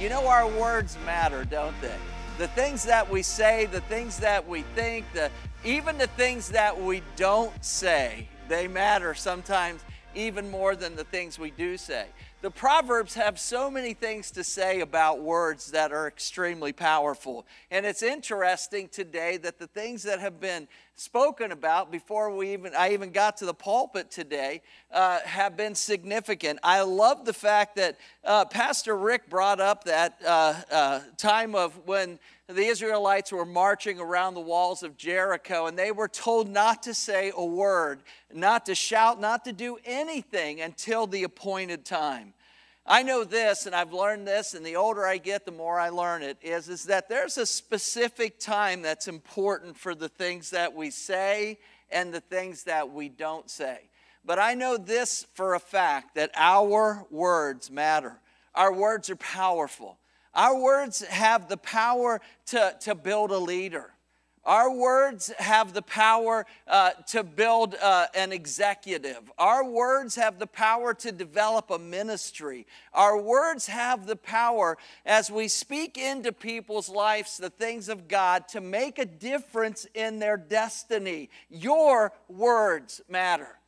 You know, our words matter, don't they? The things that we say, the things that we think, the, even the things that we don't say, they matter sometimes even more than the things we do say. The Proverbs have so many things to say about words that are extremely powerful. And it's interesting today that the things that have been spoken about before we even I even got to the pulpit today uh, have been significant. I love the fact that uh, Pastor Rick brought up that uh, uh time of when the Israelites were marching around the walls of Jericho and they were told not to say a word, not to shout, not to do anything until the appointed time. I know this, and I've learned this, and the older I get, the more I learn it, is, is that there's a specific time that's important for the things that we say and the things that we don't say. But I know this for a fact that our words matter. Our words are powerful. Our words have the power to, to build a leader. Our words have the power uh, to build uh, an executive. Our words have the power to develop a ministry. Our words have the power, as we speak into people's lives the things of God, to make a difference in their destiny. Your words matter.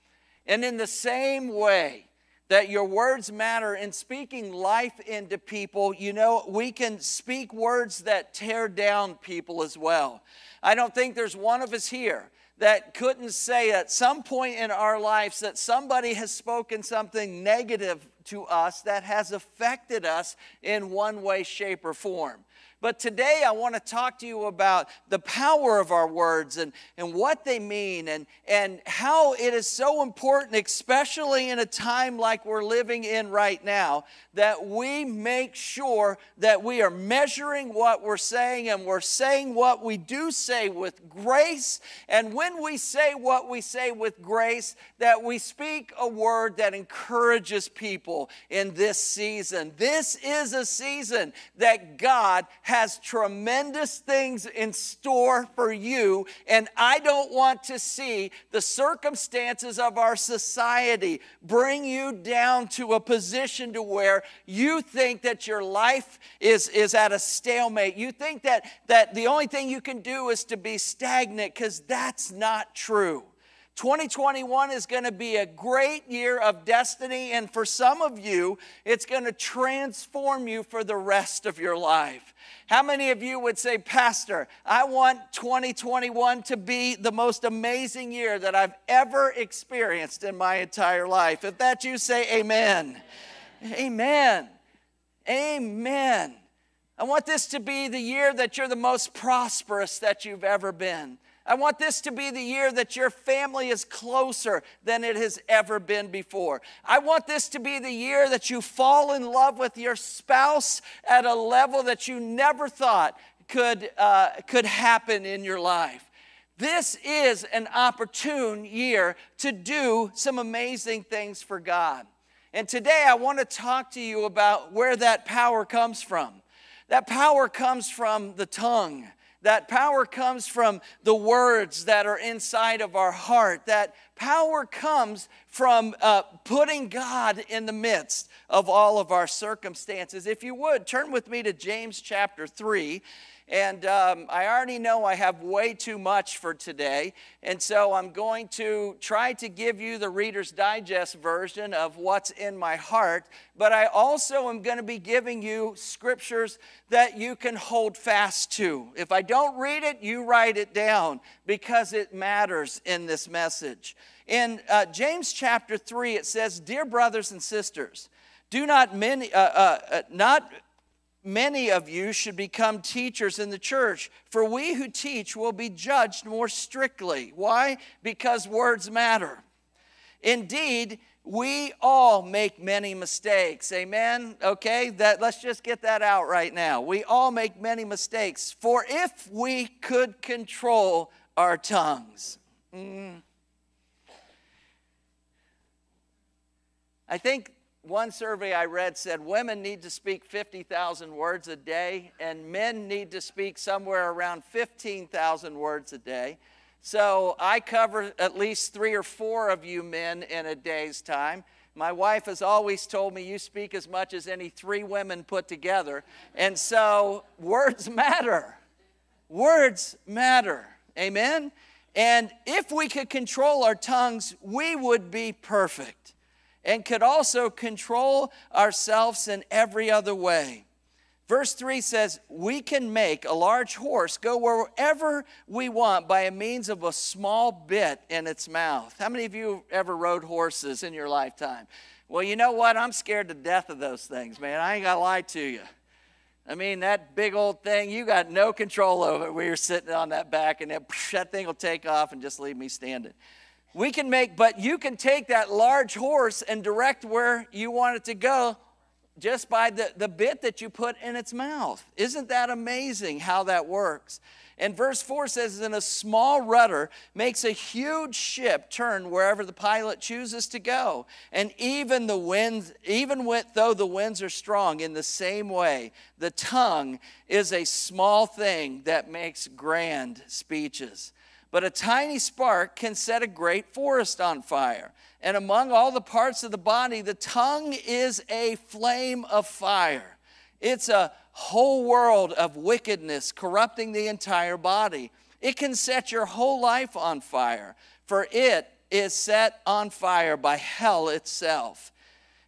And in the same way, that your words matter in speaking life into people. You know, we can speak words that tear down people as well. I don't think there's one of us here that couldn't say at some point in our lives that somebody has spoken something negative to us that has affected us in one way, shape, or form. But today I want to talk to you about the power of our words and, and what they mean and, and how it is so important, especially in a time like we're living in right now, that we make sure that we are measuring what we're saying and we're saying what we do say with grace. And when we say what we say with grace, that we speak a word that encourages people in this season. This is a season that God has tremendous things in store for you, and I don't want to see the circumstances of our society bring you down to a position to where you think that your life is, is at a stalemate. You think that, that the only thing you can do is to be stagnant, because that's not true. 2021 is going to be a great year of destiny, and for some of you, it's going to transform you for the rest of your life. How many of you would say, Pastor, I want 2021 to be the most amazing year that I've ever experienced in my entire life? If that you say, Amen. Amen. Amen. I want this to be the year that you're the most prosperous that you've ever been. I want this to be the year that your family is closer than it has ever been before. I want this to be the year that you fall in love with your spouse at a level that you never thought could, uh, could happen in your life. This is an opportune year to do some amazing things for God. And today I want to talk to you about where that power comes from. That power comes from the tongue. That power comes from the words that are inside of our heart. That power comes from uh, putting God in the midst of all of our circumstances. If you would, turn with me to James chapter 3. And um, I already know I have way too much for today. And so I'm going to try to give you the Reader's Digest version of what's in my heart. But I also am going to be giving you scriptures that you can hold fast to. If I don't read it, you write it down because it matters in this message. In uh, James chapter 3, it says, Dear brothers and sisters, do not many, uh, uh, uh not many of you should become teachers in the church, for we who teach will be judged more strictly. Why? Because words matter. Indeed, we all make many mistakes. Amen. Okay, that let's just get that out right now. We all make many mistakes. For if we could control our tongues. Mm, I think one survey I read said women need to speak 50,000 words a day, and men need to speak somewhere around 15,000 words a day. So I cover at least three or four of you men in a day's time. My wife has always told me you speak as much as any three women put together. And so words matter. Words matter. Amen? And if we could control our tongues, we would be perfect and could also control ourselves in every other way. Verse 3 says, We can make a large horse go wherever we want by a means of a small bit in its mouth. How many of you ever rode horses in your lifetime? Well, you know what? I'm scared to death of those things, man. I ain't going to lie to you. I mean, that big old thing, you got no control over it. We were sitting on that back, and it, that thing will take off and just leave me standing. We can make, but you can take that large horse and direct where you want it to go just by the, the bit that you put in its mouth. Isn't that amazing how that works? And verse 4 says, "In a small rudder makes a huge ship turn wherever the pilot chooses to go. And even the winds, even with, though the winds are strong, in the same way, the tongue is a small thing that makes grand speeches. But a tiny spark can set a great forest on fire. And among all the parts of the body, the tongue is a flame of fire. It's a whole world of wickedness corrupting the entire body. It can set your whole life on fire, for it is set on fire by hell itself.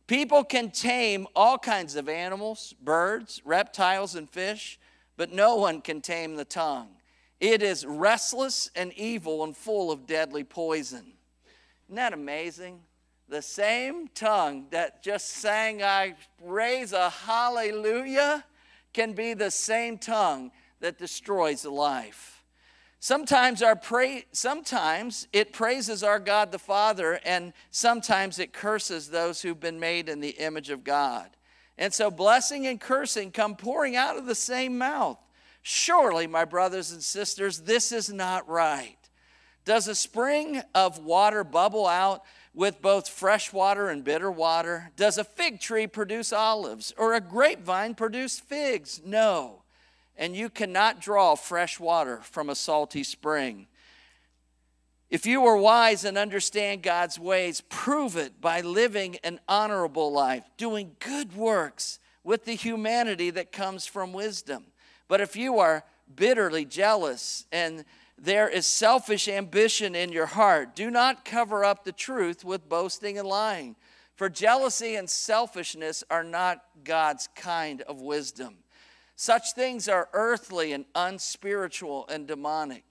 People can tame all kinds of animals, birds, reptiles, and fish, but no one can tame the tongue. It is restless and evil and full of deadly poison. Isn't that amazing? The same tongue that just sang, I raise a hallelujah, can be the same tongue that destroys a life. Sometimes, our pray, sometimes it praises our God the Father, and sometimes it curses those who've been made in the image of God. And so, blessing and cursing come pouring out of the same mouth. Surely, my brothers and sisters, this is not right. Does a spring of water bubble out with both fresh water and bitter water? Does a fig tree produce olives or a grapevine produce figs? No. And you cannot draw fresh water from a salty spring. If you are wise and understand God's ways, prove it by living an honorable life, doing good works with the humanity that comes from wisdom. But if you are bitterly jealous and there is selfish ambition in your heart. Do not cover up the truth with boasting and lying. For jealousy and selfishness are not God's kind of wisdom. Such things are earthly and unspiritual and demonic.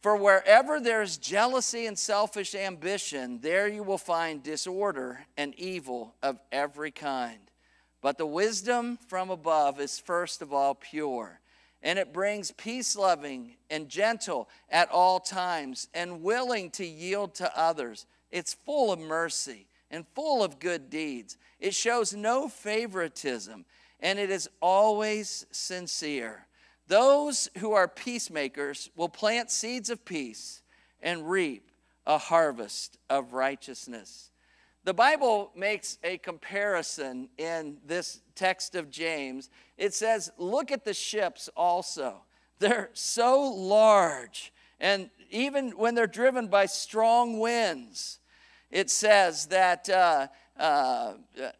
For wherever there is jealousy and selfish ambition, there you will find disorder and evil of every kind. But the wisdom from above is first of all pure and it brings peace loving and gentle at all times and willing to yield to others. It's full of mercy and full of good deeds. It shows no favoritism and it is always sincere. Those who are peacemakers will plant seeds of peace and reap a harvest of righteousness. The Bible makes a comparison in this text of James. It says, Look at the ships also. They're so large, and even when they're driven by strong winds, it says that. Uh, uh, uh,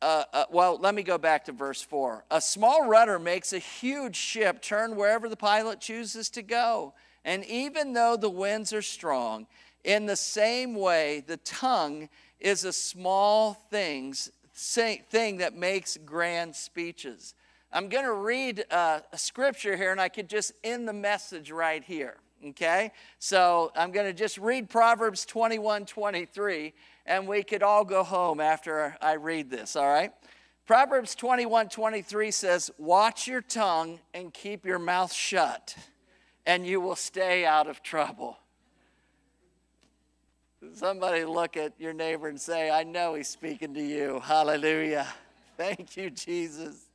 uh, uh, well, let me go back to verse 4. A small rudder makes a huge ship turn wherever the pilot chooses to go. And even though the winds are strong, in the same way, the tongue is a small things, thing that makes grand speeches. I'm going to read a, a scripture here, and I could just end the message right here. Okay? So I'm going to just read Proverbs 21 23, and we could all go home after I read this, all right? Proverbs 21 23 says, Watch your tongue and keep your mouth shut, and you will stay out of trouble. Somebody look at your neighbor and say, I know he's speaking to you. Hallelujah. Thank you, Jesus.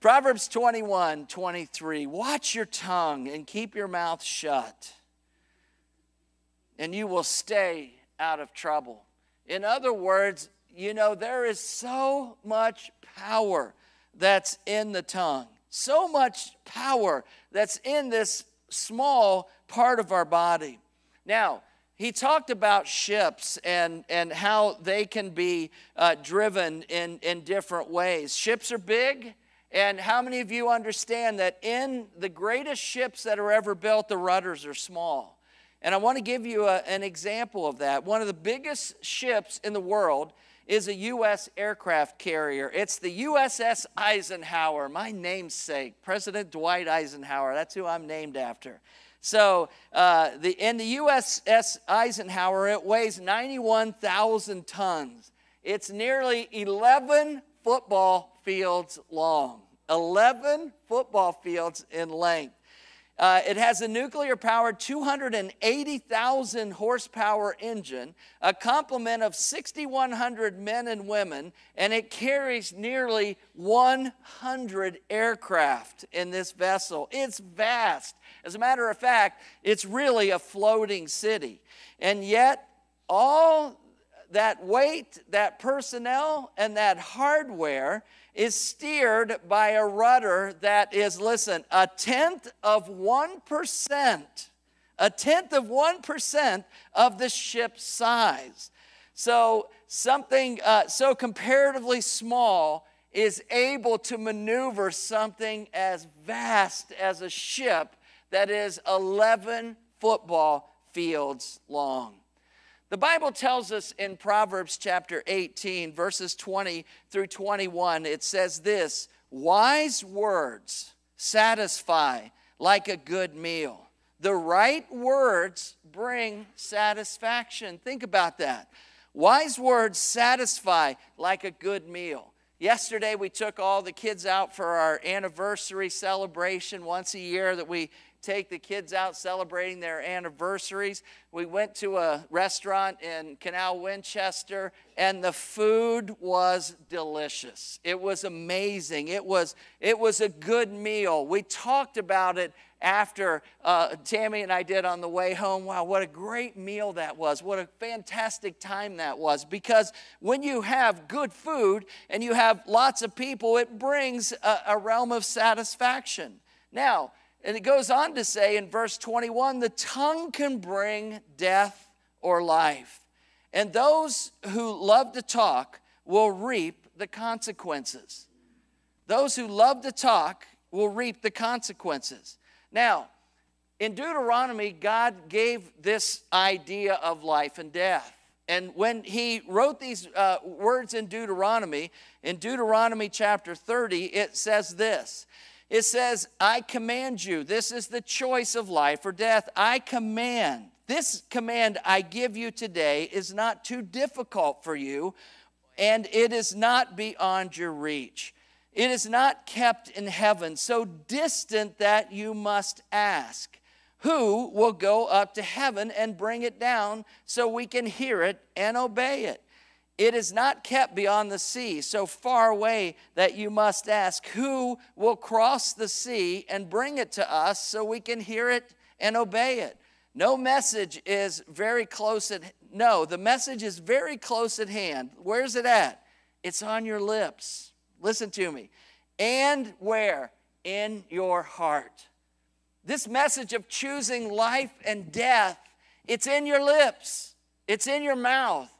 Proverbs 21 23. Watch your tongue and keep your mouth shut, and you will stay out of trouble. In other words, you know, there is so much power that's in the tongue, so much power that's in this small part of our body. Now, he talked about ships and, and how they can be uh, driven in, in different ways. Ships are big, and how many of you understand that in the greatest ships that are ever built, the rudders are small? And I want to give you a, an example of that. One of the biggest ships in the world is a U.S. aircraft carrier. It's the USS Eisenhower, my namesake, President Dwight Eisenhower. That's who I'm named after. So, uh, the, in the USS Eisenhower, it weighs 91,000 tons. It's nearly 11 football fields long. 11 football fields in length. Uh, it has a nuclear powered 280,000 horsepower engine, a complement of 6,100 men and women, and it carries nearly 100 aircraft in this vessel. It's vast. As a matter of fact, it's really a floating city. And yet, all that weight, that personnel, and that hardware is steered by a rudder that is, listen, a tenth of 1%, a tenth of 1% of the ship's size. So, something uh, so comparatively small is able to maneuver something as vast as a ship that is 11 football fields long. The Bible tells us in Proverbs chapter 18, verses 20 through 21, it says this Wise words satisfy like a good meal. The right words bring satisfaction. Think about that. Wise words satisfy like a good meal. Yesterday, we took all the kids out for our anniversary celebration once a year that we take the kids out celebrating their anniversaries. We went to a restaurant in Canal Winchester, and the food was delicious. It was amazing. It was, it was a good meal. We talked about it after uh, Tammy and I did on the way home. Wow, what a great meal that was. What a fantastic time that was. Because when you have good food and you have lots of people, it brings a, a realm of satisfaction. Now, and it goes on to say in verse 21 the tongue can bring death or life. And those who love to talk will reap the consequences. Those who love to talk will reap the consequences. Now, in Deuteronomy, God gave this idea of life and death. And when he wrote these uh, words in Deuteronomy, in Deuteronomy chapter 30, it says this it says, I command you. This is the choice of life or death. I command. This command I give you today is not too difficult for you, and it is not beyond your reach. It is not kept in heaven, so distant that you must ask. Who will go up to heaven and bring it down so we can hear it and obey it? It is not kept beyond the sea, so far away that you must ask, Who will cross the sea and bring it to us so we can hear it and obey it? No message is very close at no, the message is very close at hand. Where's it at? It's on your lips. Listen to me. And where? In your heart. This message of choosing life and death, it's in your lips. It's in your mouth.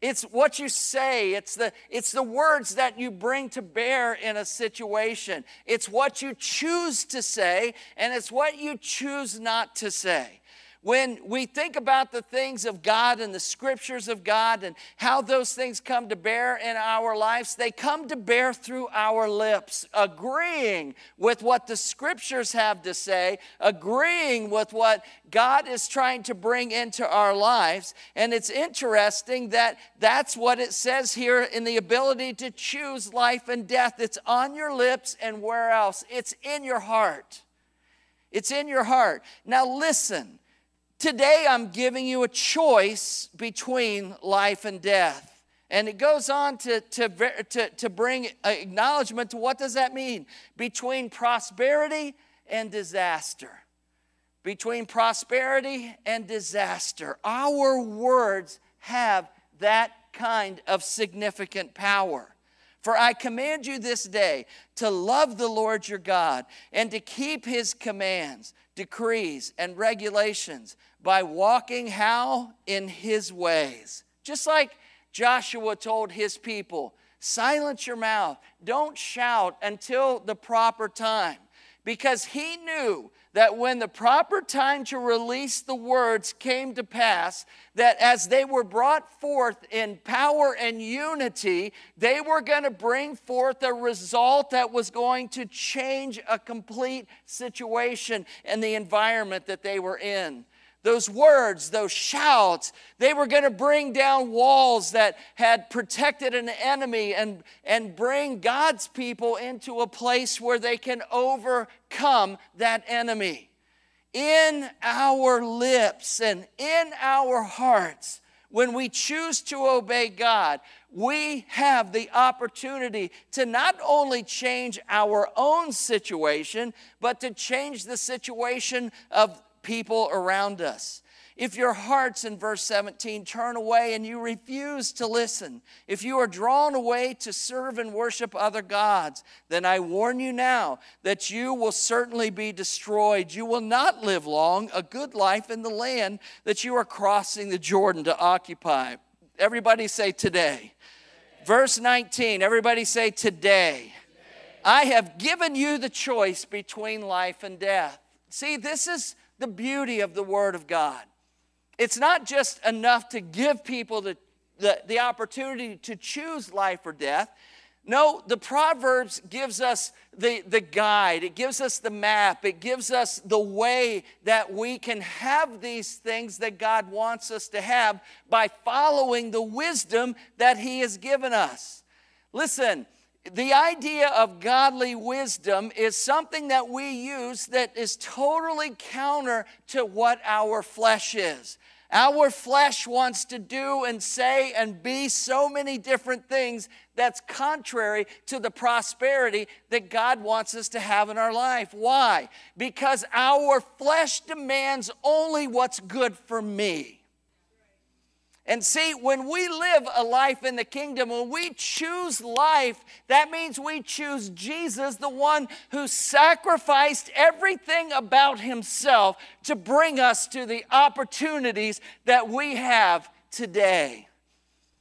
It's what you say. It's the, it's the words that you bring to bear in a situation. It's what you choose to say, and it's what you choose not to say when we think about the things of God and the scriptures of God and how those things come to bear in our lives, they come to bear through our lips, agreeing with what the scriptures have to say, agreeing with what God is trying to bring into our lives. And it's interesting that that's what it says here in the ability to choose life and death. It's on your lips and where else? It's in your heart. It's in your heart. Now, listen. Today, I'm giving you a choice between life and death. And it goes on to, to, to, to bring acknowledgement to what does that mean? Between prosperity and disaster. Between prosperity and disaster. Our words have that kind of significant power. For I command you this day to love the Lord your God and to keep his commands, decrees, and regulations by walking how? In his ways. Just like Joshua told his people, silence your mouth, don't shout until the proper time. Because he knew that when the proper time to release the words came to pass, that as they were brought forth in power and unity, they were going to bring forth a result that was going to change a complete situation and the environment that they were in those words, those shouts, they were going to bring down walls that had protected an enemy and, and bring God's people into a place where they can overcome that enemy. In our lips and in our hearts, when we choose to obey God, we have the opportunity to not only change our own situation, but to change the situation of people around us. If your hearts, in verse 17, turn away and you refuse to listen, if you are drawn away to serve and worship other gods, then I warn you now that you will certainly be destroyed. You will not live long, a good life in the land that you are crossing the Jordan to occupy. Everybody say today. Verse 19, everybody say today. I have given you the choice between life and death. See, this is the beauty of the Word of God. It's not just enough to give people the, the, the opportunity to choose life or death. No, the Proverbs gives us the, the guide, it gives us the map, it gives us the way that we can have these things that God wants us to have by following the wisdom that He has given us. Listen, the idea of godly wisdom is something that we use that is totally counter to what our flesh is. Our flesh wants to do and say and be so many different things that's contrary to the prosperity that God wants us to have in our life. Why? Because our flesh demands only what's good for me. And see, when we live a life in the kingdom, when we choose life, that means we choose Jesus, the one who sacrificed everything about himself to bring us to the opportunities that we have today.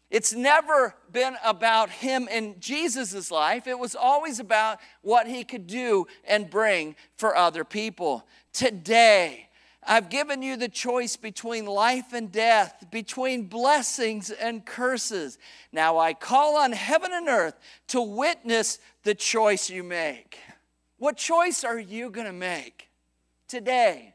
It's never been about him in Jesus' life. It was always about what he could do and bring for other people. Today, I've given you the choice between life and death, between blessings and curses. Now I call on heaven and earth to witness the choice you make. What choice are you going to make today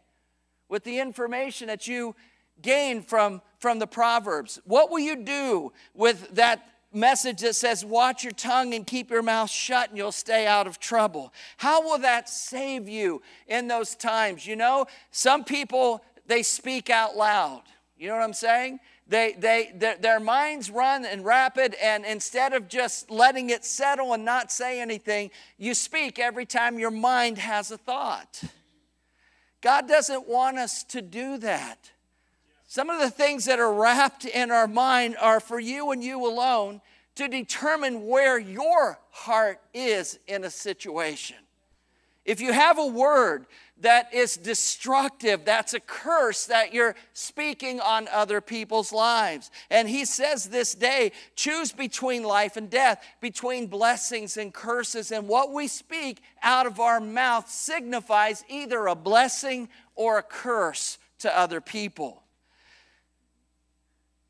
with the information that you gain from, from the Proverbs? What will you do with that message that says, Watch your tongue and keep your mouth shut, and you'll stay out of trouble. How will that save you in those times? You know, some people, they speak out loud. You know what I'm saying? They, they, their, their minds run and rapid, and instead of just letting it settle and not say anything, you speak every time your mind has a thought. God doesn't want us to do that. Some of the things that are wrapped in our mind are for you and you alone to determine where your heart is in a situation. If you have a word that is destructive, that's a curse that you're speaking on other people's lives. And he says this day choose between life and death, between blessings and curses. And what we speak out of our mouth signifies either a blessing or a curse to other people.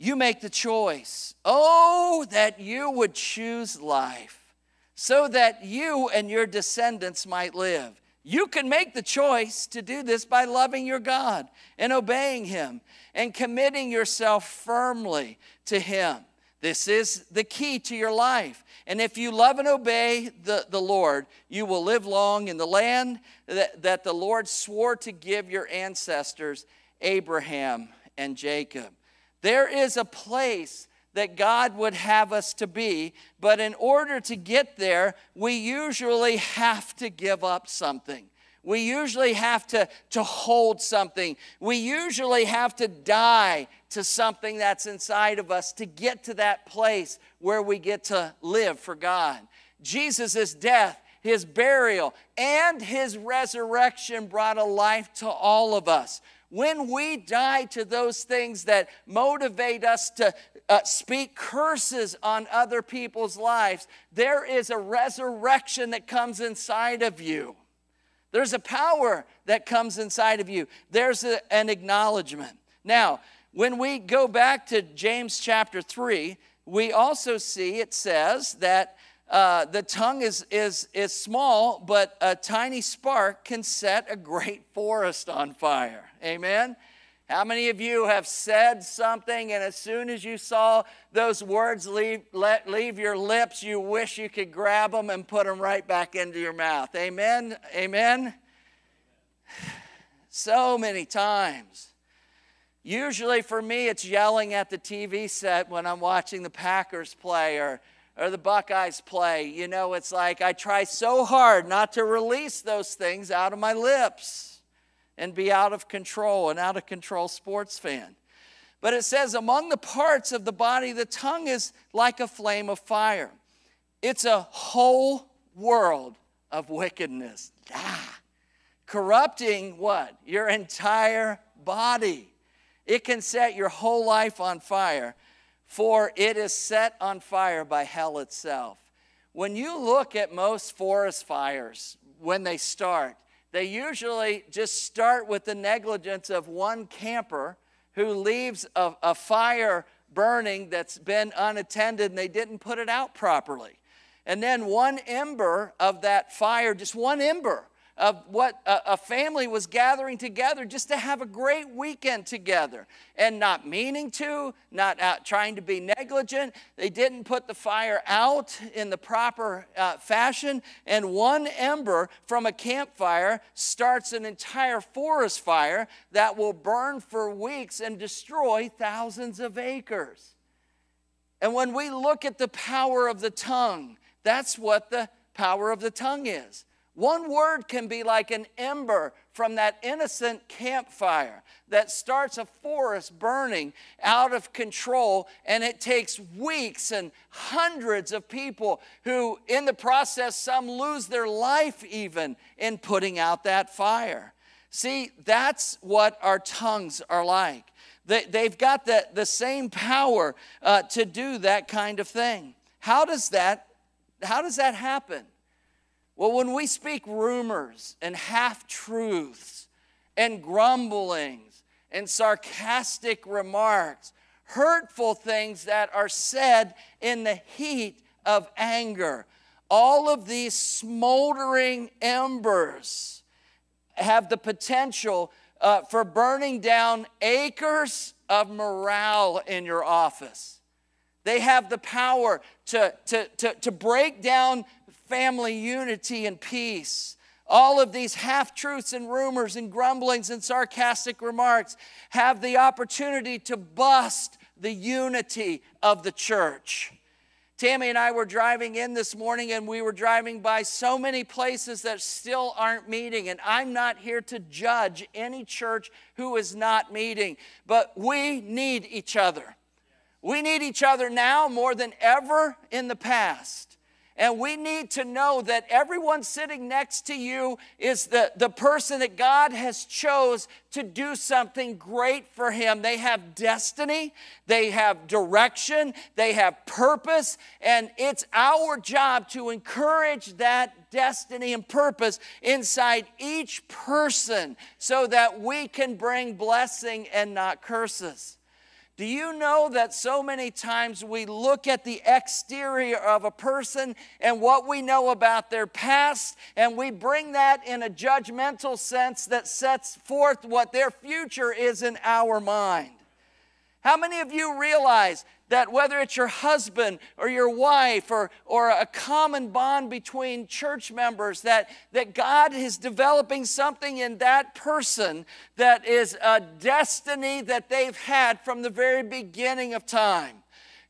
You make the choice. Oh, that you would choose life so that you and your descendants might live. You can make the choice to do this by loving your God and obeying Him and committing yourself firmly to Him. This is the key to your life. And if you love and obey the, the Lord, you will live long in the land that, that the Lord swore to give your ancestors, Abraham and Jacob. There is a place that God would have us to be, but in order to get there, we usually have to give up something. We usually have to, to hold something. We usually have to die to something that's inside of us to get to that place where we get to live for God. Jesus' death, his burial, and his resurrection brought a life to all of us. When we die to those things that motivate us to uh, speak curses on other people's lives, there is a resurrection that comes inside of you. There's a power that comes inside of you. There's a, an acknowledgement. Now, when we go back to James chapter 3, we also see it says that uh, the tongue is, is, is small, but a tiny spark can set a great forest on fire. Amen? How many of you have said something and as soon as you saw those words leave, let, leave your lips, you wish you could grab them and put them right back into your mouth? Amen? Amen? So many times. Usually for me, it's yelling at the TV set when I'm watching the Packers play or, or the Buckeyes play. You know, it's like I try so hard not to release those things out of my lips and be out of control, an out of control sports fan. But it says, among the parts of the body, the tongue is like a flame of fire. It's a whole world of wickedness. Ah, corrupting what? Your entire body. It can set your whole life on fire, for it is set on fire by hell itself. When you look at most forest fires, when they start, they usually just start with the negligence of one camper who leaves a, a fire burning that's been unattended and they didn't put it out properly. And then one ember of that fire, just one ember, of what a, family was gathering together just to have a great weekend together and not meaning to, not out trying to be negligent. They didn't put the fire out in the proper uh, fashion, and one ember from a campfire starts an entire forest fire that will burn for weeks and destroy thousands of acres. And when we look at the power of the tongue, that's what the power of the tongue is. One word can be like an ember from that innocent campfire that starts a forest burning out of control, and it takes weeks and hundreds of people who, in the process, some lose their life even in putting out that fire. See, that's what our tongues are like. They, have got the, the same power uh, to do that kind of thing. How does that, how does that happen? Well, when we speak rumors and half truths and grumblings and sarcastic remarks, hurtful things that are said in the heat of anger, all of these smoldering embers have the potential uh, for burning down acres of morale in your office. They have the power to, to, to, to break down family unity and peace. All of these half truths and rumors and grumblings and sarcastic remarks have the opportunity to bust the unity of the church. Tammy and I were driving in this morning and we were driving by so many places that still aren't meeting. And I'm not here to judge any church who is not meeting, but we need each other. We need each other now more than ever in the past. And we need to know that everyone sitting next to you is the, the person that God has chose to do something great for him. They have destiny, they have direction, they have purpose, and it's our job to encourage that destiny and purpose inside each person so that we can bring blessing and not curses. Do you know that so many times we look at the exterior of a person and what we know about their past, and we bring that in a judgmental sense that sets forth what their future is in our mind? How many of you realize that whether it's your husband or your wife or, or a common bond between church members, that, that God is developing something in that person that is a destiny that they've had from the very beginning of time.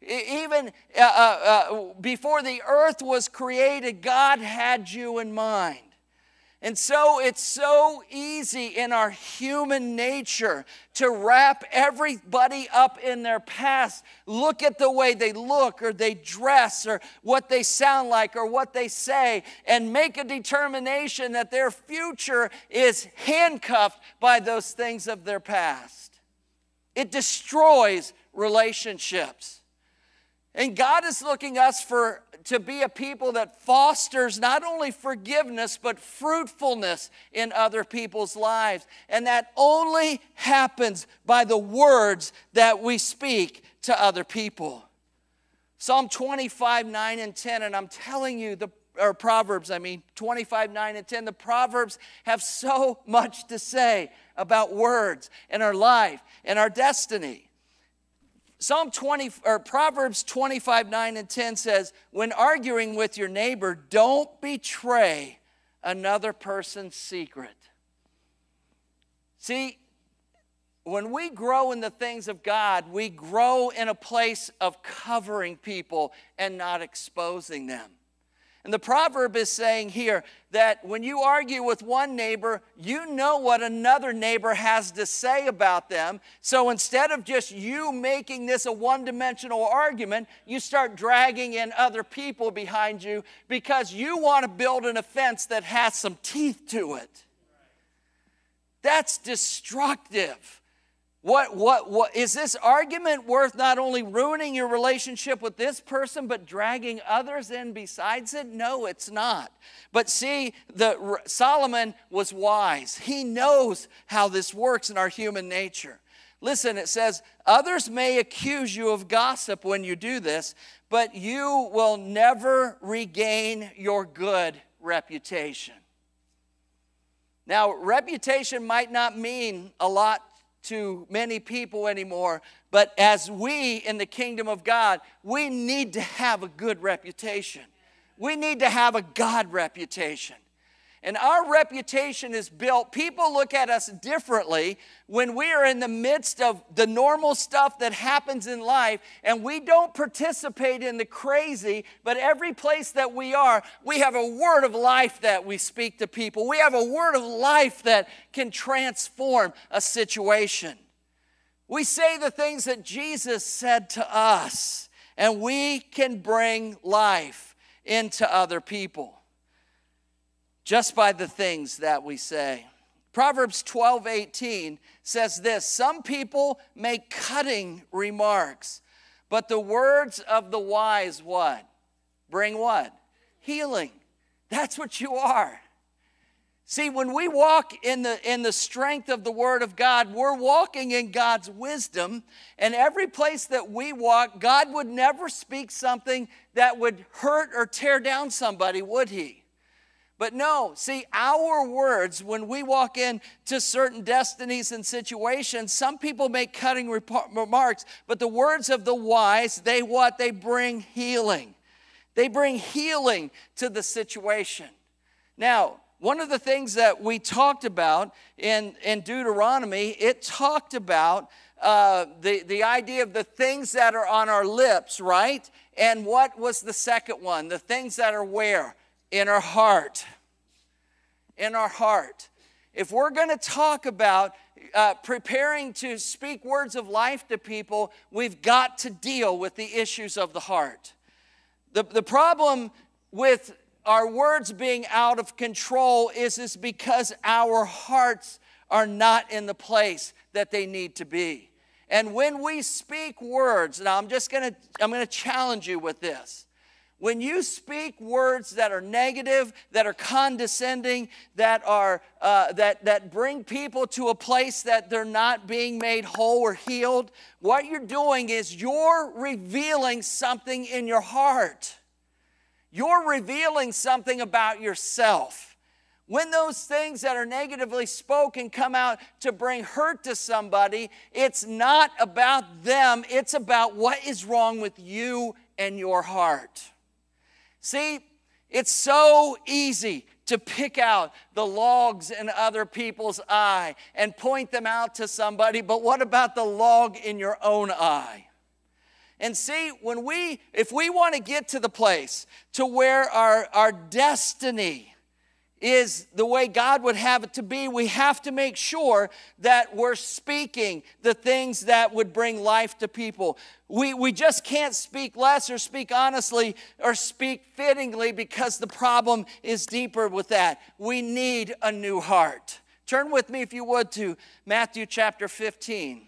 Even uh, uh, uh, before the earth was created, God had you in mind. And so it's so easy in our human nature to wrap everybody up in their past. Look at the way they look or they dress or what they sound like or what they say and make a determination that their future is handcuffed by those things of their past. It destroys relationships. And God is looking us for to be a people that fosters not only forgiveness but fruitfulness in other people's lives. And that only happens by the words that we speak to other people. Psalm 25, 9 and 10, and I'm telling you, the or Proverbs, I mean, 25, 9 and 10. The Proverbs have so much to say about words and our life and our destiny. Psalm 20 or Proverbs 25, 9 and 10 says, when arguing with your neighbor, don't betray another person's secret. See, when we grow in the things of God, we grow in a place of covering people and not exposing them. And the proverb is saying here that when you argue with one neighbor, you know what another neighbor has to say about them. So instead of just you making this a one dimensional argument, you start dragging in other people behind you because you want to build an offense that has some teeth to it. That's destructive. What, what, what is this argument worth not only ruining your relationship with this person, but dragging others in besides it? No, it's not. But see, the, Solomon was wise. He knows how this works in our human nature. Listen, it says, Others may accuse you of gossip when you do this, but you will never regain your good reputation. Now, reputation might not mean a lot to many people anymore. But as we in the kingdom of God, we need to have a good reputation. We need to have a God reputation. And our reputation is built. People look at us differently when we are in the midst of the normal stuff that happens in life and we don't participate in the crazy, but every place that we are, we have a word of life that we speak to people. We have a word of life that can transform a situation. We say the things that Jesus said to us, and we can bring life into other people just by the things that we say. Proverbs 12 18 says this Some people make cutting remarks, but the words of the wise, what? Bring what? Healing. That's what you are. See, when we walk in the, in the strength of the Word of God, we're walking in God's wisdom. And every place that we walk, God would never speak something that would hurt or tear down somebody, would He? But no, see, our words, when we walk into certain destinies and situations, some people make cutting remarks, but the words of the wise, they what? They bring healing. They bring healing to the situation. Now, one of the things that we talked about in, in Deuteronomy, it talked about uh, the, the idea of the things that are on our lips, right? And what was the second one? The things that are where? In our heart. In our heart. If we're going to talk about uh, preparing to speak words of life to people, we've got to deal with the issues of the heart. The, the problem with our words being out of control is, is because our hearts are not in the place that they need to be. And when we speak words, now I'm just gonna, I'm gonna challenge you with this. When you speak words that are negative, that are condescending, that, are, uh, that, that bring people to a place that they're not being made whole or healed, what you're doing is you're revealing something in your heart. You're revealing something about yourself. When those things that are negatively spoken come out to bring hurt to somebody, it's not about them, it's about what is wrong with you and your heart. See, it's so easy to pick out the logs in other people's eye and point them out to somebody, but what about the log in your own eye? And see, when we, if we want to get to the place to where our, our destiny is the way God would have it to be, we have to make sure that we're speaking the things that would bring life to people. We, we just can't speak less or speak honestly or speak fittingly because the problem is deeper with that. We need a new heart. Turn with me, if you would, to Matthew chapter 15.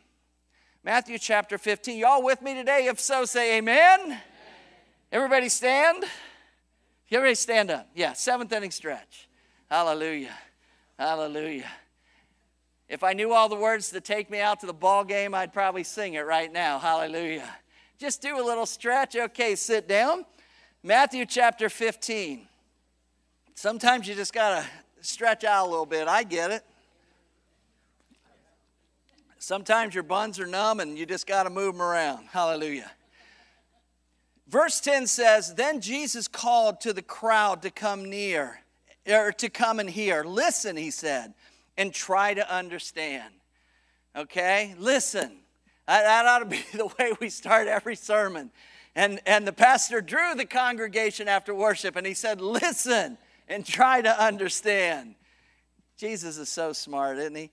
Matthew chapter 15. Y'all with me today? If so, say amen. amen. Everybody stand. Everybody stand up. Yeah, seventh inning stretch. Hallelujah. Hallelujah. If I knew all the words to take me out to the ball game, I'd probably sing it right now. Hallelujah. Just do a little stretch. Okay, sit down. Matthew chapter 15. Sometimes you just got to stretch out a little bit. I get it. Sometimes your buns are numb and you just got to move them around. Hallelujah. Verse 10 says Then Jesus called to the crowd to come near or to come and hear. Listen, he said, and try to understand. Okay? Listen. That, ought to be the way we start every sermon. And, and the pastor drew the congregation after worship and he said, Listen and try to understand. Jesus is so smart, isn't he?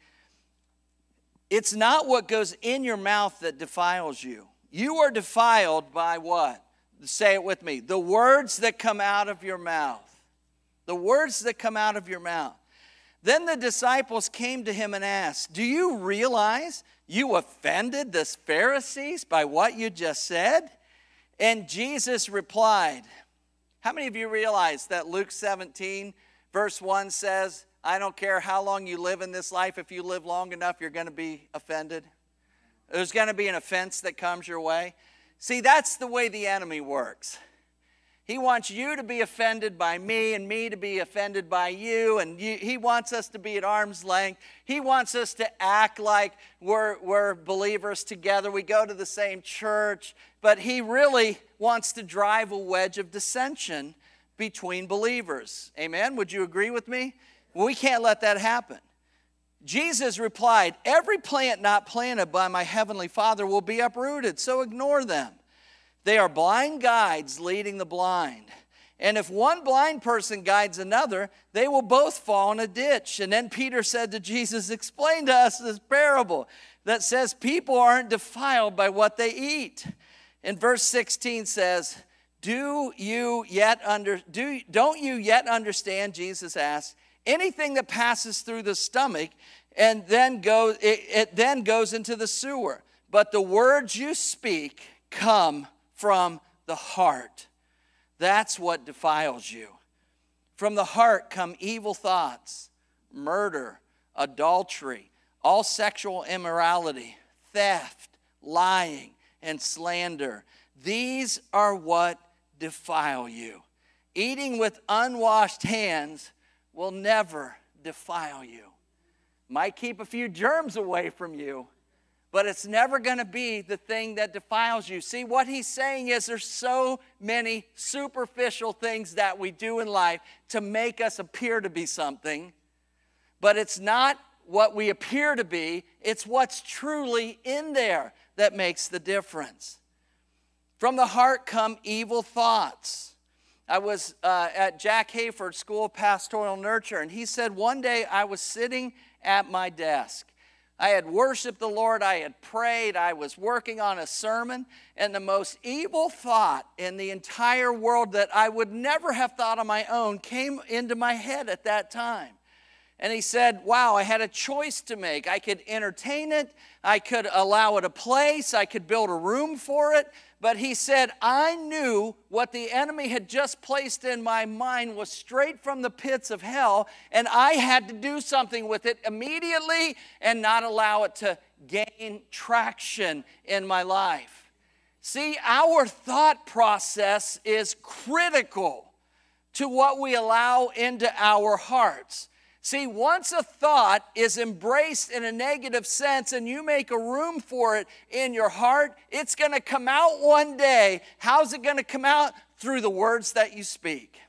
It's not what goes in your mouth that defiles you. You are defiled by what? Say it with me. The words that come out of your mouth the words that come out of your mouth. Then the disciples came to him and asked, Do you realize you offended the Pharisees by what you just said? And Jesus replied, How many of you realize that Luke 17, verse 1 says, I don't care how long you live in this life, if you live long enough, you're going to be offended? There's going to be an offense that comes your way. See, that's the way the enemy works. He wants you to be offended by me and me to be offended by you. And you, he wants us to be at arm's length. He wants us to act like we're, we're believers together. We go to the same church. But he really wants to drive a wedge of dissension between believers. Amen? Would you agree with me? we can't let that happen. Jesus replied, Every plant not planted by my heavenly Father will be uprooted, so ignore them. They are blind guides leading the blind. And if one blind person guides another, they will both fall in a ditch. And then Peter said to Jesus, Explain to us this parable that says people aren't defiled by what they eat. And verse 16 says, Do you yet under do don't you yet understand? Jesus asked, anything that passes through the stomach and then goes it, it then goes into the sewer. But the words you speak come from the heart. That's what defiles you. From the heart come evil thoughts, murder, adultery, all sexual immorality, theft, lying, and slander. These are what defile you. Eating with unwashed hands will never defile you. Might keep a few germs away from you, but it's never going to be the thing that defiles you. See, what he's saying is there's so many superficial things that we do in life to make us appear to be something, but it's not what we appear to be, it's what's truly in there that makes the difference. From the heart come evil thoughts. I was uh, at Jack Hayford School of Pastoral Nurture, and he said one day I was sitting at my desk I had worshiped the Lord, I had prayed, I was working on a sermon, and the most evil thought in the entire world that I would never have thought on my own came into my head at that time. And he said, Wow, I had a choice to make. I could entertain it, I could allow it a place, I could build a room for it, but he said, I knew what the enemy had just placed in my mind was straight from the pits of hell, and I had to do something with it immediately and not allow it to gain traction in my life. See, our thought process is critical to what we allow into our hearts. See, once a thought is embraced in a negative sense and you make a room for it in your heart, it's going to come out one day. How's it going to come out? Through the words that you speak.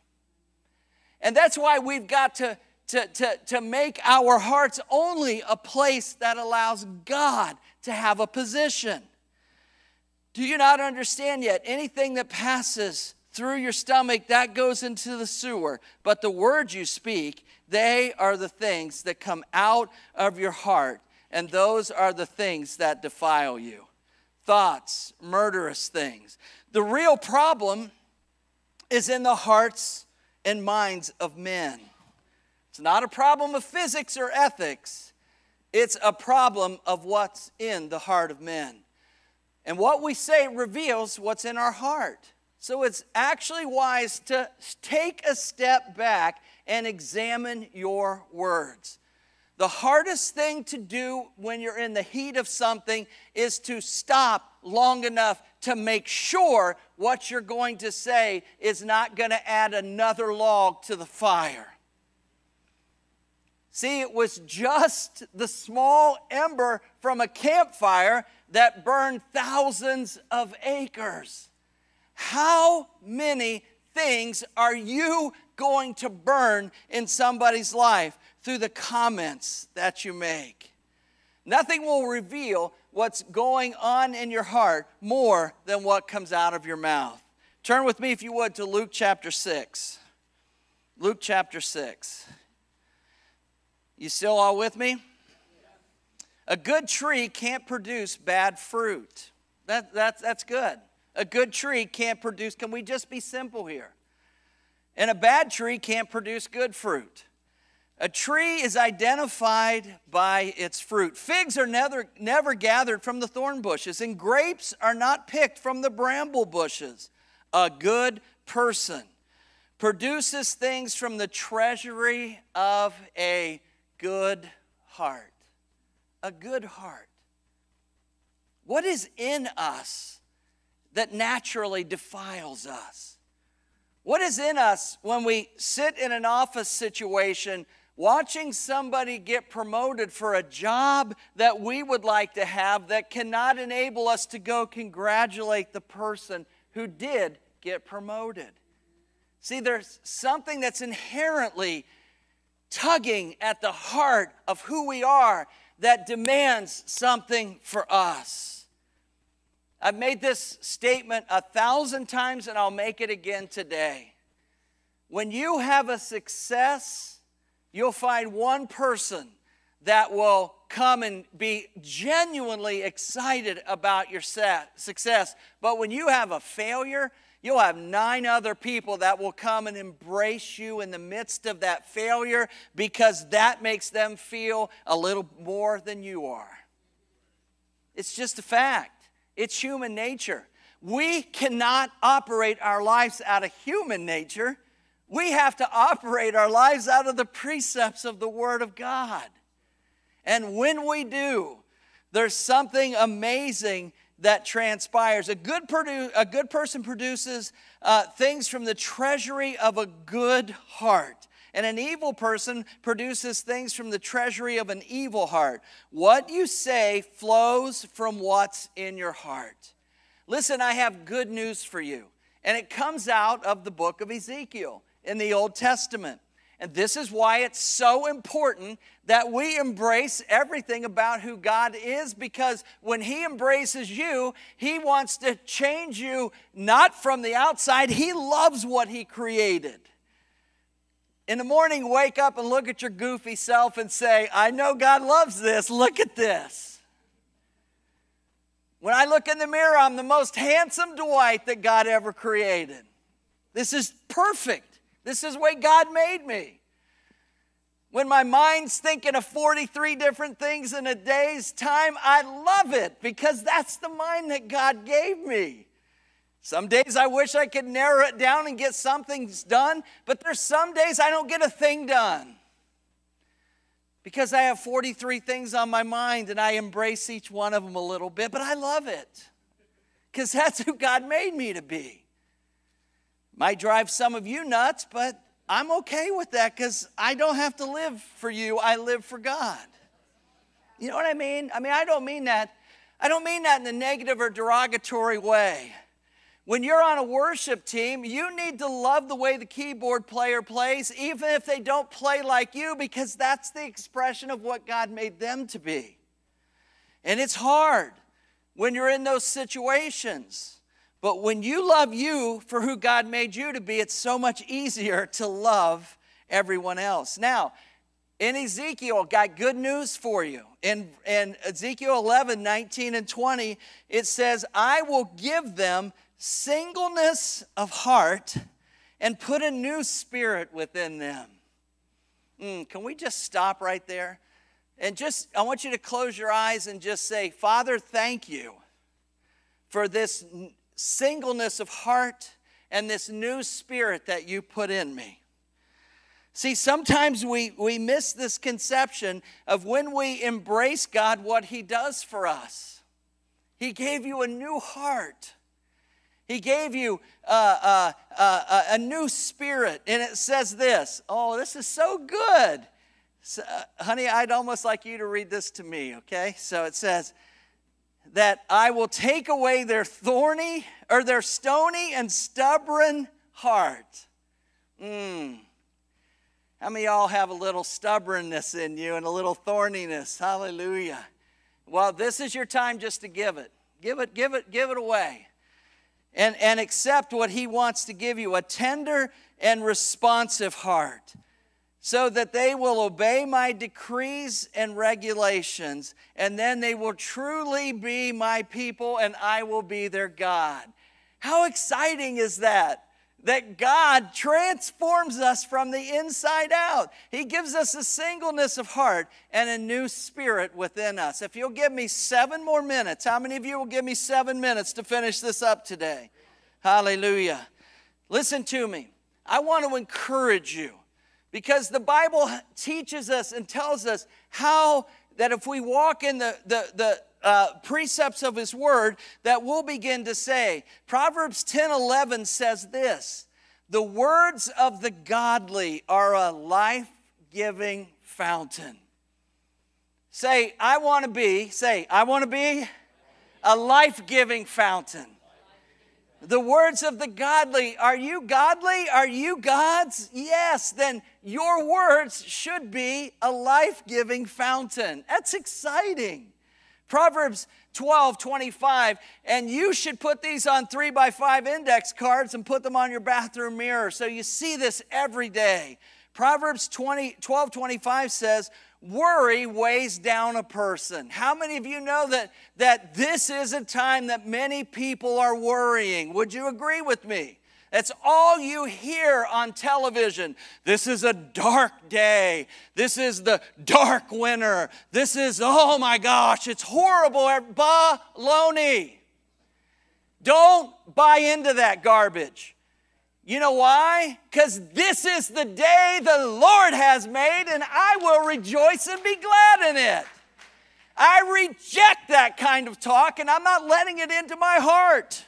And that's why we've got to, to, to, to make our hearts only a place that allows God to have a position. Do you not understand yet? Anything that passes through your stomach, that goes into the sewer. But the words you speak, they are the things that come out of your heart, and those are the things that defile you. Thoughts, murderous things. The real problem is in the hearts and minds of men. It's not a problem of physics or ethics, it's a problem of what's in the heart of men. And what we say reveals what's in our heart. So it's actually wise to take a step back and examine your words. The hardest thing to do when you're in the heat of something is to stop long enough to make sure what you're going to say is not going to add another log to the fire. See, it was just the small ember from a campfire that burned thousands of acres. How many things are you going to burn in somebody's life through the comments that you make? Nothing will reveal what's going on in your heart more than what comes out of your mouth. Turn with me, if you would, to Luke chapter 6. Luke chapter 6. You still all with me? A good tree can't produce bad fruit. That, that, that's good. A good tree can't produce, can we just be simple here? And a bad tree can't produce good fruit. A tree is identified by its fruit. Figs are never, never gathered from the thorn bushes, and grapes are not picked from the bramble bushes. A good person produces things from the treasury of a good heart. A good heart. What is in us that naturally defiles us? What is in us when we sit in an office situation watching somebody get promoted for a job that we would like to have that cannot enable us to go congratulate the person who did get promoted? See, there's something that's inherently tugging at the heart of who we are that demands something for us. I've made this statement a thousand times and I'll make it again today. When you have a success, you'll find one person that will come and be genuinely excited about your success. But when you have a failure, you'll have nine other people that will come and embrace you in the midst of that failure because that makes them feel a little more than you are. It's just a fact. It's human nature. We cannot operate our lives out of human nature. We have to operate our lives out of the precepts of the Word of God. And when we do, there's something amazing that transpires. A good, produ- a good person produces uh, things from the treasury of a good heart. And an evil person produces things from the treasury of an evil heart. What you say flows from what's in your heart. Listen, I have good news for you. And it comes out of the book of Ezekiel in the Old Testament. And this is why it's so important that we embrace everything about who God is because when He embraces you, He wants to change you not from the outside, He loves what He created. In the morning, wake up and look at your goofy self and say, I know God loves this. Look at this. When I look in the mirror, I'm the most handsome Dwight that God ever created. This is perfect. This is the way God made me. When my mind's thinking of 43 different things in a day's time, I love it because that's the mind that God gave me. Some days I wish I could narrow it down and get something done, but there's some days I don't get a thing done. Because I have 43 things on my mind and I embrace each one of them a little bit, but I love it. Because that's who God made me to be. Might drive some of you nuts, but I'm okay with that because I don't have to live for you, I live for God. You know what I mean? I mean, I don't mean that. I don't mean that in a negative or derogatory way. When you're on a worship team, you need to love the way the keyboard player plays, even if they don't play like you, because that's the expression of what God made them to be. And it's hard when you're in those situations. But when you love you for who God made you to be, it's so much easier to love everyone else. Now, in Ezekiel, got good news for you. In, in Ezekiel 11, 19, and 20, it says, I will give them singleness of heart and put a new spirit within them. Mm, can we just stop right there? And just, I want you to close your eyes and just say, Father, thank you for this singleness of heart and this new spirit that you put in me. See, sometimes we, we miss this conception of when we embrace God, what He does for us. He gave you a new heart. He gave you uh, uh, uh, a new spirit. And it says this Oh, this is so good. So, uh, honey, I'd almost like you to read this to me, okay? So it says, that I will take away their thorny or their stony and stubborn heart. Mm. How many y'all have a little stubbornness in you and a little thorniness? Hallelujah. Well, this is your time just to give it. Give it, give it, give it away. And, and accept what He wants to give you a tender and responsive heart, so that they will obey my decrees and regulations, and then they will truly be my people, and I will be their God. How exciting is that? That God transforms us from the inside out. He gives us a singleness of heart and a new spirit within us. If you'll give me seven more minutes, how many of you will give me seven minutes to finish this up today? Hallelujah. Listen to me. I want to encourage you because the Bible teaches us and tells us how that if we walk in the, the, the, uh, precepts of his word that we'll begin to say. Proverbs 10 11 says this The words of the godly are a life giving fountain. Say, I want to be, say, I want to be a life giving fountain. The words of the godly, are you godly? Are you God's? Yes, then your words should be a life giving fountain. That's exciting. Proverbs 12, 25, and you should put these on three by five index cards and put them on your bathroom mirror so you see this every day. Proverbs 20, 12, 25 says, Worry weighs down a person. How many of you know that, that this is a time that many people are worrying? Would you agree with me? That's all you hear on television. This is a dark day. This is the dark winter. This is, oh my gosh, it's horrible. Er, baloney. Don't buy into that garbage. You know why? Because this is the day the Lord has made, and I will rejoice and be glad in it. I reject that kind of talk, and I'm not letting it into my heart.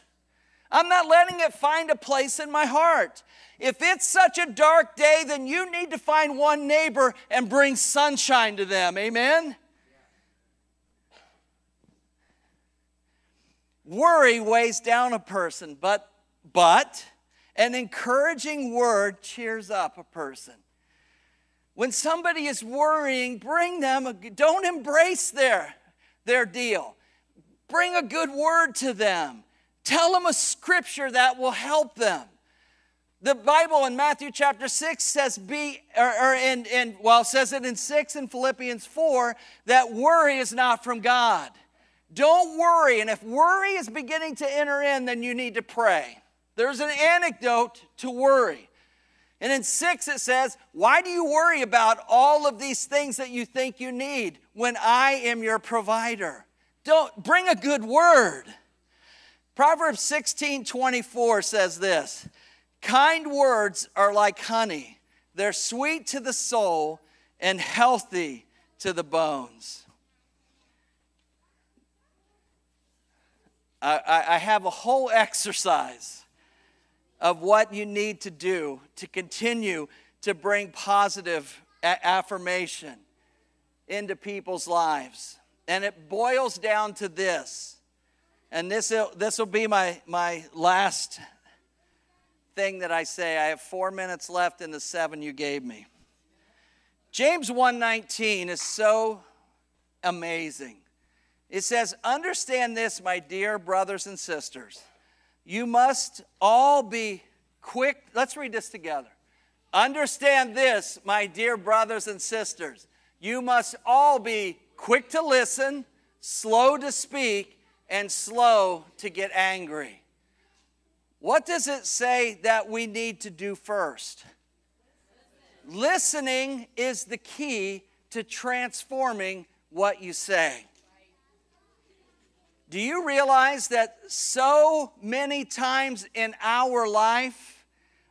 I'm not letting it find a place in my heart. If it's such a dark day, then you need to find one neighbor and bring sunshine to them. Amen? Worry weighs down a person, but, but an encouraging word cheers up a person. When somebody is worrying, bring them, a, don't embrace their, their deal. Bring a good word to them. Tell them a scripture that will help them. The Bible in Matthew chapter 6 says, be, or, or in, in, well, says it in 6 and Philippians 4 that worry is not from God. Don't worry. And if worry is beginning to enter in, then you need to pray. There's an anecdote to worry. And in 6 it says, Why do you worry about all of these things that you think you need when I am your provider? Don't bring a good word. Proverbs 16 24 says this Kind words are like honey, they're sweet to the soul and healthy to the bones. I, I have a whole exercise of what you need to do to continue to bring positive a- affirmation into people's lives. And it boils down to this and this this will be my my last thing that I say. I have 4 minutes left in the 7 you gave me. James 1:19 is so amazing. It says, "Understand this, my dear brothers and sisters, You must all be quick. Let's read this together. Understand this, my dear brothers and sisters. You must all be quick to listen, slow to speak, and slow to get angry. What does it say that we need to do first? Listening is the key to transforming what you say. Do you realize that so many times in our life,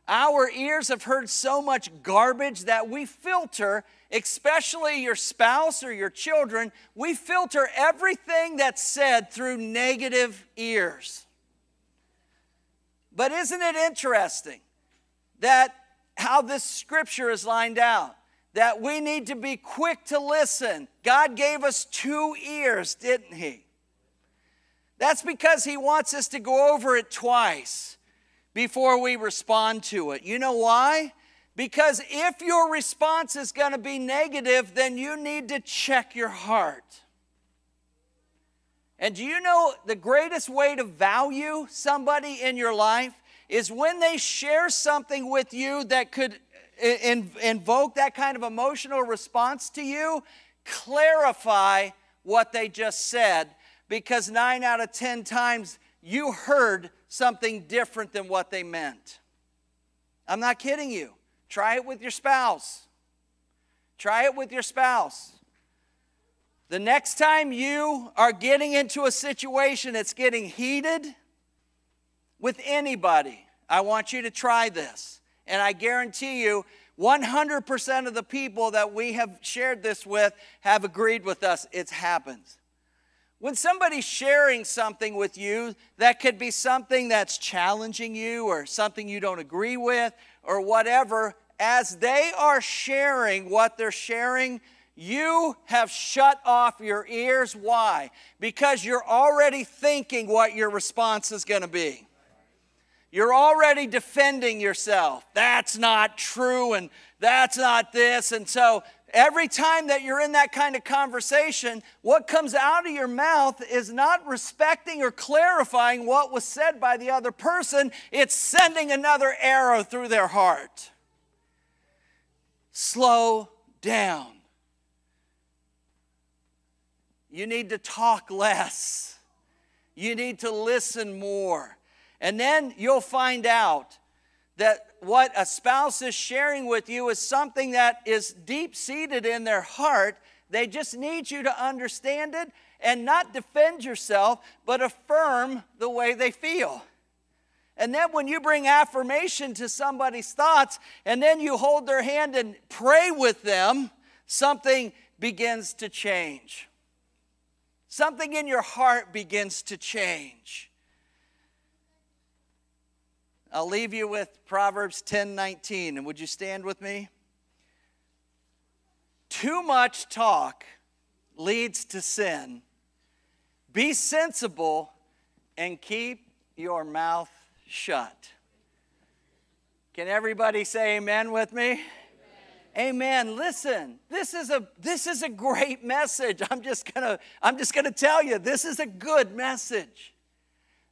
our ears have heard so much garbage that we filter, especially your spouse or your children, we filter everything that's said through negative ears. But isn't it interesting that how this scripture is lined out? That we need to be quick to listen. God gave us two ears, didn't He? That's because He wants us to go over it twice before we respond to it. You know why? Because if your response is going to be negative, then you need to check your heart. And do you know the greatest way to value somebody in your life is when they share something with you that could uh, in, invoke that kind of emotional response to you? Clarify what they just said because nine out of 10 times you heard something different than what they meant. I'm not kidding you. Try it with your spouse. Try it with your spouse. The next time you are getting into a situation that's getting heated with anybody, I want you to try this. And I guarantee you, 100% of the people that we have shared this with have agreed with us. It happens. When somebody's sharing something with you, that could be something that's challenging you or something you don't agree with or whatever, as they are sharing what they're sharing, you have shut off your ears. Why? Because you're already thinking what your response is going to be. You're already defending yourself. That's not true, and that's not this. And so Every time that you're in that kind of conversation, what comes out of your mouth is not respecting or clarifying what was said by the other person, it's sending another arrow through their heart. Slow down. You need to talk less. You need to listen more. And then you'll find out that what a spouse is sharing with you is something that is deep seated in their heart. They just need you to understand it and not defend yourself, but affirm the way they feel. And then when you bring affirmation to somebody's thoughts and then you hold their hand and pray with them, something begins to change. Something in your heart begins to change. I'll leave you with Proverbs 10 19. And would you stand with me? Too much talk leads to sin. Be sensible and keep your mouth shut. Can everybody say amen with me? Amen. amen. Listen, this is a this is a great message. I'm just going to I'm just going to tell you this is a good message.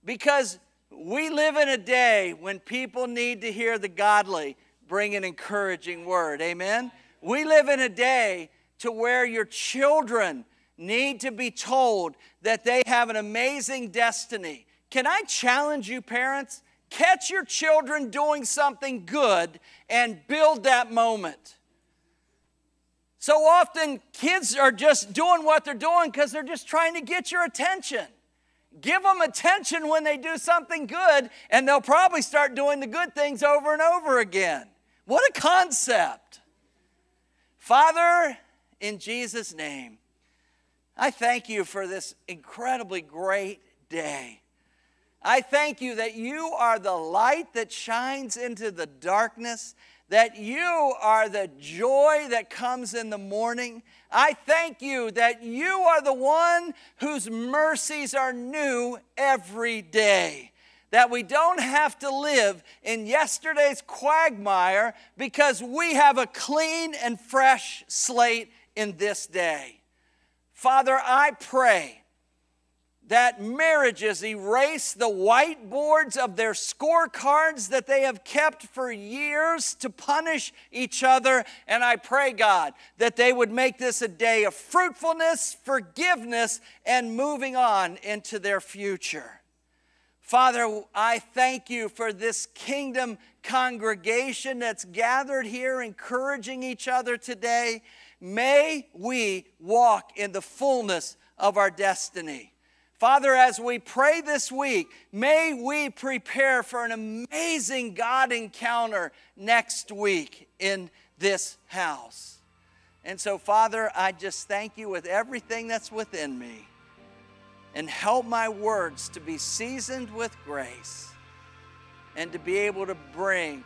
Because we live in a day when people need to hear the godly bring an encouraging word. Amen? We live in a day to where your children need to be told that they have an amazing destiny. Can I challenge you, parents? Catch your children doing something good and build that moment. So often, kids are just doing what they're doing because they're just trying to get your attention. Give them attention when they do something good, and they'll probably start doing the good things over and over again. What a concept. Father, in Jesus' name, I thank you for this incredibly great day. I thank you that you are the light that shines into the darkness, that you are the joy that comes in the morning. I thank you that you are the one whose mercies are new every day. That we don't have to live in yesterday's quagmire because we have a clean and fresh slate in this day. Father, I pray that marriages erase the whiteboards of their scorecards that they have kept for years to punish each other. And I pray, God, that they would make this a day of fruitfulness, forgiveness, and moving on into their future. Father, I thank you for this kingdom congregation that's gathered here, encouraging each other today. May we walk in the fullness of our destiny. Father, as we pray this week, may we prepare for an amazing God encounter next week in this house. And so, Father, I just thank you with everything that's within me. And help my words to be seasoned with grace and to be able to bring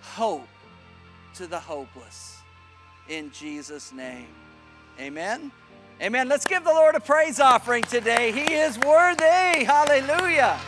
hope to the hopeless. In Jesus' name. Amen. Amen. Let's give the Lord a praise offering today. He is worthy. Hallelujah.